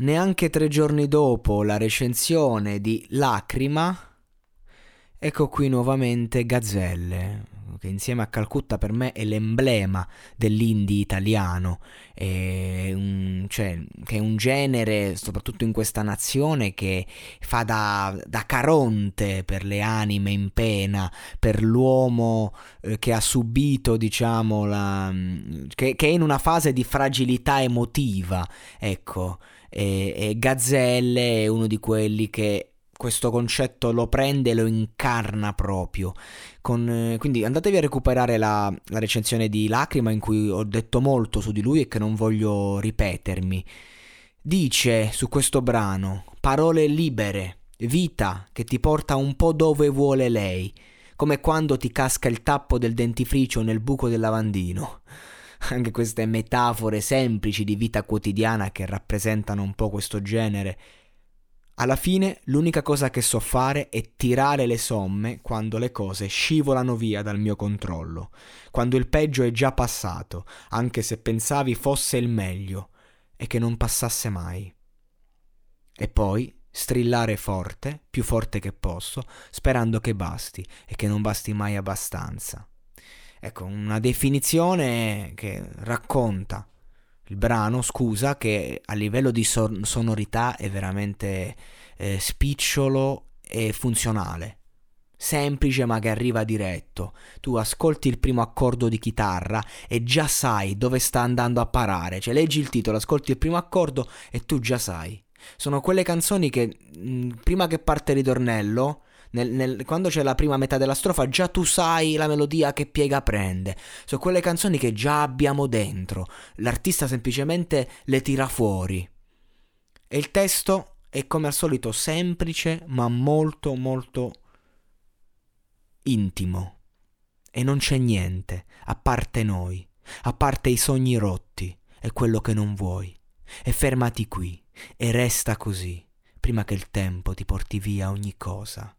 Neanche tre giorni dopo la recensione di Lacrima, ecco qui nuovamente Gazzelle, che insieme a Calcutta per me è l'emblema dell'indie italiano, è un, cioè, che è un genere, soprattutto in questa nazione, che fa da, da caronte per le anime in pena, per l'uomo eh, che ha subito, diciamo, la, che, che è in una fase di fragilità emotiva, ecco e, e Gazzelle è uno di quelli che questo concetto lo prende e lo incarna proprio. Con, eh, quindi andatevi a recuperare la, la, recensione di Lacrima in cui ho detto molto su di lui e che non voglio ripetermi. Dice su questo brano parole libere, vita che ti porta un po' dove vuole lei, come quando ti casca il tappo del dentifricio nel buco del lavandino anche queste metafore semplici di vita quotidiana che rappresentano un po' questo genere. Alla fine l'unica cosa che so fare è tirare le somme quando le cose scivolano via dal mio controllo, quando il peggio è già passato, anche se pensavi fosse il meglio e che non passasse mai. E poi strillare forte, più forte che posso, sperando che basti e che non basti mai abbastanza. Ecco, una definizione che racconta il brano, scusa, che a livello di son- sonorità è veramente eh, spicciolo e funzionale. Semplice ma che arriva diretto. Tu ascolti il primo accordo di chitarra e già sai dove sta andando a parare. Cioè leggi il titolo, ascolti il primo accordo e tu già sai. Sono quelle canzoni che mh, prima che parte il ritornello nel, nel, quando c'è la prima metà della strofa già tu sai la melodia che piega prende. Sono quelle canzoni che già abbiamo dentro. L'artista semplicemente le tira fuori. E il testo è come al solito semplice ma molto molto intimo. E non c'è niente, a parte noi, a parte i sogni rotti e quello che non vuoi. E fermati qui e resta così, prima che il tempo ti porti via ogni cosa.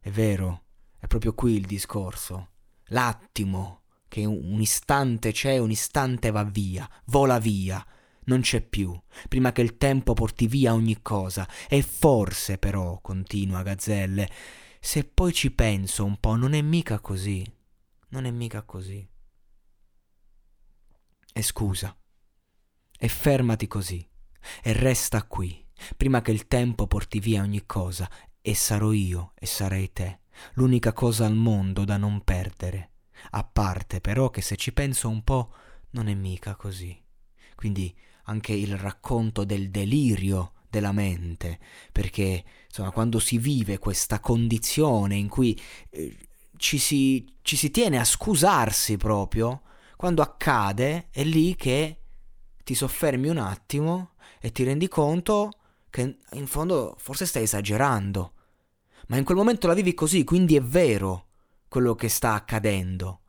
È vero, è proprio qui il discorso. L'attimo, che un istante c'è, un istante va via, vola via, non c'è più, prima che il tempo porti via ogni cosa. E forse però, continua Gazzelle, se poi ci penso un po', non è mica così. Non è mica così. E scusa. E fermati così. E resta qui, prima che il tempo porti via ogni cosa e sarò io e sarai te, l'unica cosa al mondo da non perdere. A parte però che se ci penso un po' non è mica così. Quindi anche il racconto del delirio della mente, perché insomma quando si vive questa condizione in cui eh, ci, si, ci si tiene a scusarsi proprio, quando accade è lì che ti soffermi un attimo e ti rendi conto che in fondo forse stai esagerando. Ma in quel momento la vivi così, quindi è vero quello che sta accadendo.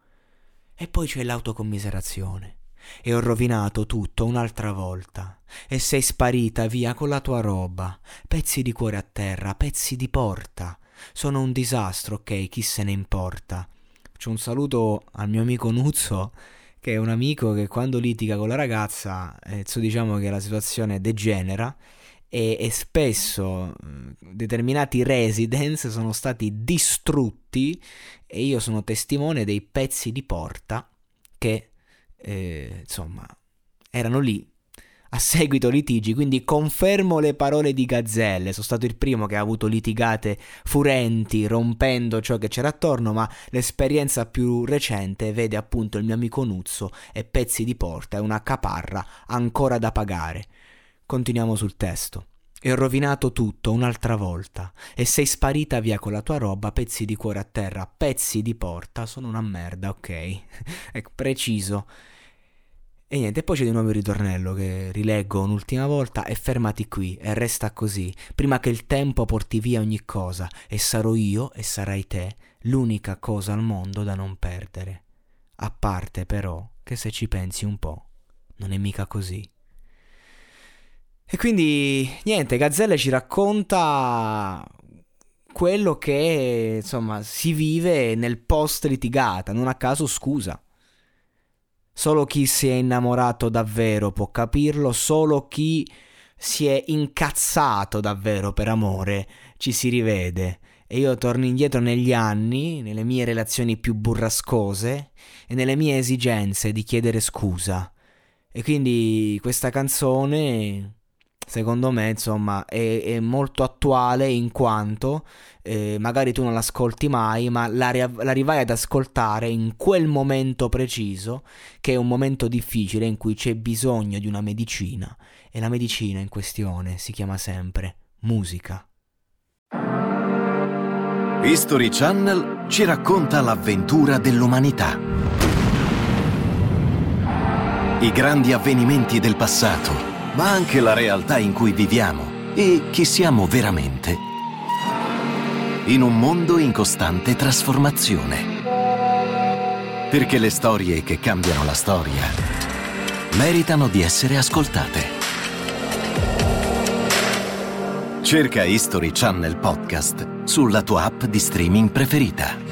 E poi c'è l'autocommiserazione. E ho rovinato tutto un'altra volta. E sei sparita via con la tua roba. Pezzi di cuore a terra, pezzi di porta. Sono un disastro, ok, chi se ne importa. C'è un saluto al mio amico Nuzzo, che è un amico che quando litiga con la ragazza, eh, diciamo che la situazione degenera e, e spesso determinati residence sono stati distrutti e io sono testimone dei pezzi di porta che eh, insomma erano lì a seguito litigi, quindi confermo le parole di Gazzelle, sono stato il primo che ha avuto litigate furenti, rompendo ciò che c'era attorno, ma l'esperienza più recente vede appunto il mio amico Nuzzo e pezzi di porta e una caparra ancora da pagare. Continuiamo sul testo. E ho rovinato tutto un'altra volta. E sei sparita via con la tua roba, pezzi di cuore a terra, pezzi di porta. Sono una merda, ok? è preciso. E niente, poi c'è di nuovo il ritornello che rileggo un'ultima volta e fermati qui e resta così, prima che il tempo porti via ogni cosa e sarò io e sarai te l'unica cosa al mondo da non perdere. A parte però che se ci pensi un po', non è mica così. E quindi niente, Gazzelle ci racconta quello che insomma si vive nel post litigata, non a caso scusa. Solo chi si è innamorato davvero può capirlo, solo chi si è incazzato davvero per amore ci si rivede. E io torno indietro negli anni, nelle mie relazioni più burrascose e nelle mie esigenze di chiedere scusa. E quindi questa canzone secondo me insomma è, è molto attuale in quanto eh, magari tu non l'ascolti mai ma la, la rivai ad ascoltare in quel momento preciso che è un momento difficile in cui c'è bisogno di una medicina e la medicina in questione si chiama sempre musica. History Channel ci racconta l'avventura dell'umanità. I grandi avvenimenti del passato ma anche la realtà in cui viviamo e chi siamo veramente. In un mondo in costante trasformazione. Perché le storie che cambiano la storia meritano di essere ascoltate. Cerca History Channel Podcast sulla tua app di streaming preferita.